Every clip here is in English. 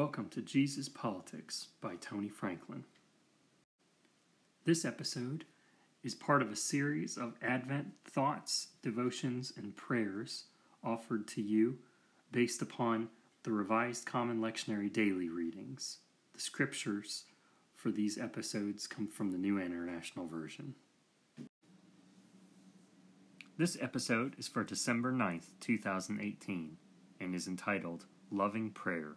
Welcome to Jesus Politics by Tony Franklin. This episode is part of a series of Advent thoughts, devotions, and prayers offered to you based upon the Revised Common Lectionary Daily Readings. The scriptures for these episodes come from the New International Version. This episode is for December 9th, 2018, and is entitled Loving Prayer.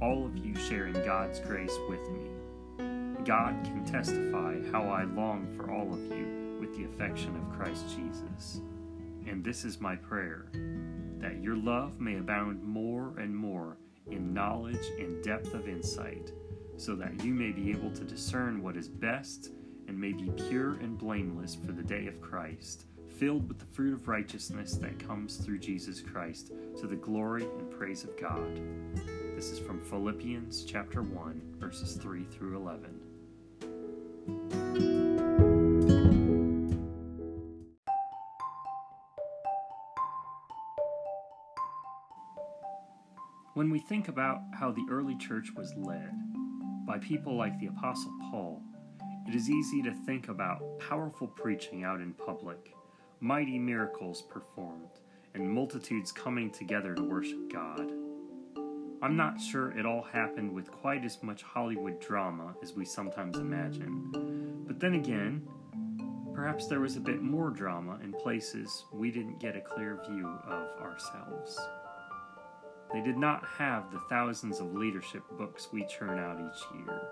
all of you sharing God's grace with me. God can testify how I long for all of you with the affection of Christ Jesus. And this is my prayer that your love may abound more and more in knowledge and depth of insight, so that you may be able to discern what is best and may be pure and blameless for the day of Christ, filled with the fruit of righteousness that comes through Jesus Christ, to the glory and praise of God. This is from Philippians chapter 1, verses 3 through 11. When we think about how the early church was led by people like the Apostle Paul, it is easy to think about powerful preaching out in public, mighty miracles performed, and multitudes coming together to worship God. I'm not sure it all happened with quite as much Hollywood drama as we sometimes imagine. But then again, perhaps there was a bit more drama in places we didn't get a clear view of ourselves. They did not have the thousands of leadership books we churn out each year.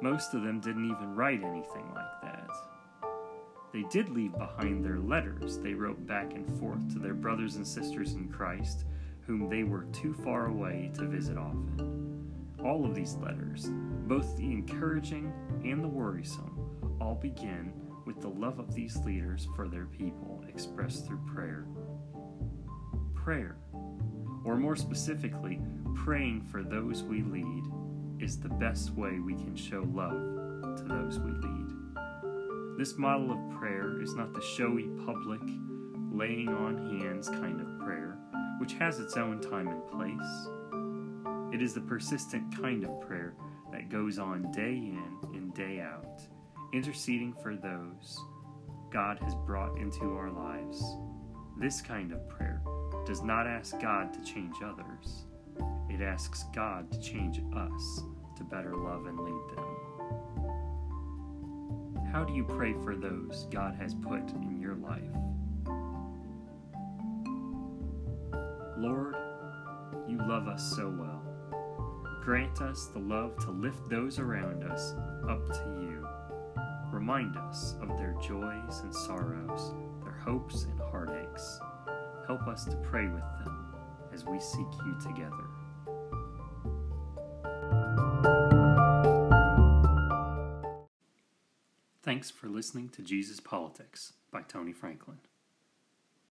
Most of them didn't even write anything like that. They did leave behind their letters they wrote back and forth to their brothers and sisters in Christ whom they were too far away to visit often. All of these letters, both the encouraging and the worrisome, all begin with the love of these leaders for their people expressed through prayer. Prayer, or more specifically, praying for those we lead, is the best way we can show love to those we lead. This model of prayer is not the showy public, laying on hands kind of which has its own time and place. It is the persistent kind of prayer that goes on day in and day out, interceding for those God has brought into our lives. This kind of prayer does not ask God to change others, it asks God to change us to better love and lead them. How do you pray for those God has put in your life? Lord, you love us so well. Grant us the love to lift those around us up to you. Remind us of their joys and sorrows, their hopes and heartaches. Help us to pray with them as we seek you together. Thanks for listening to Jesus Politics by Tony Franklin.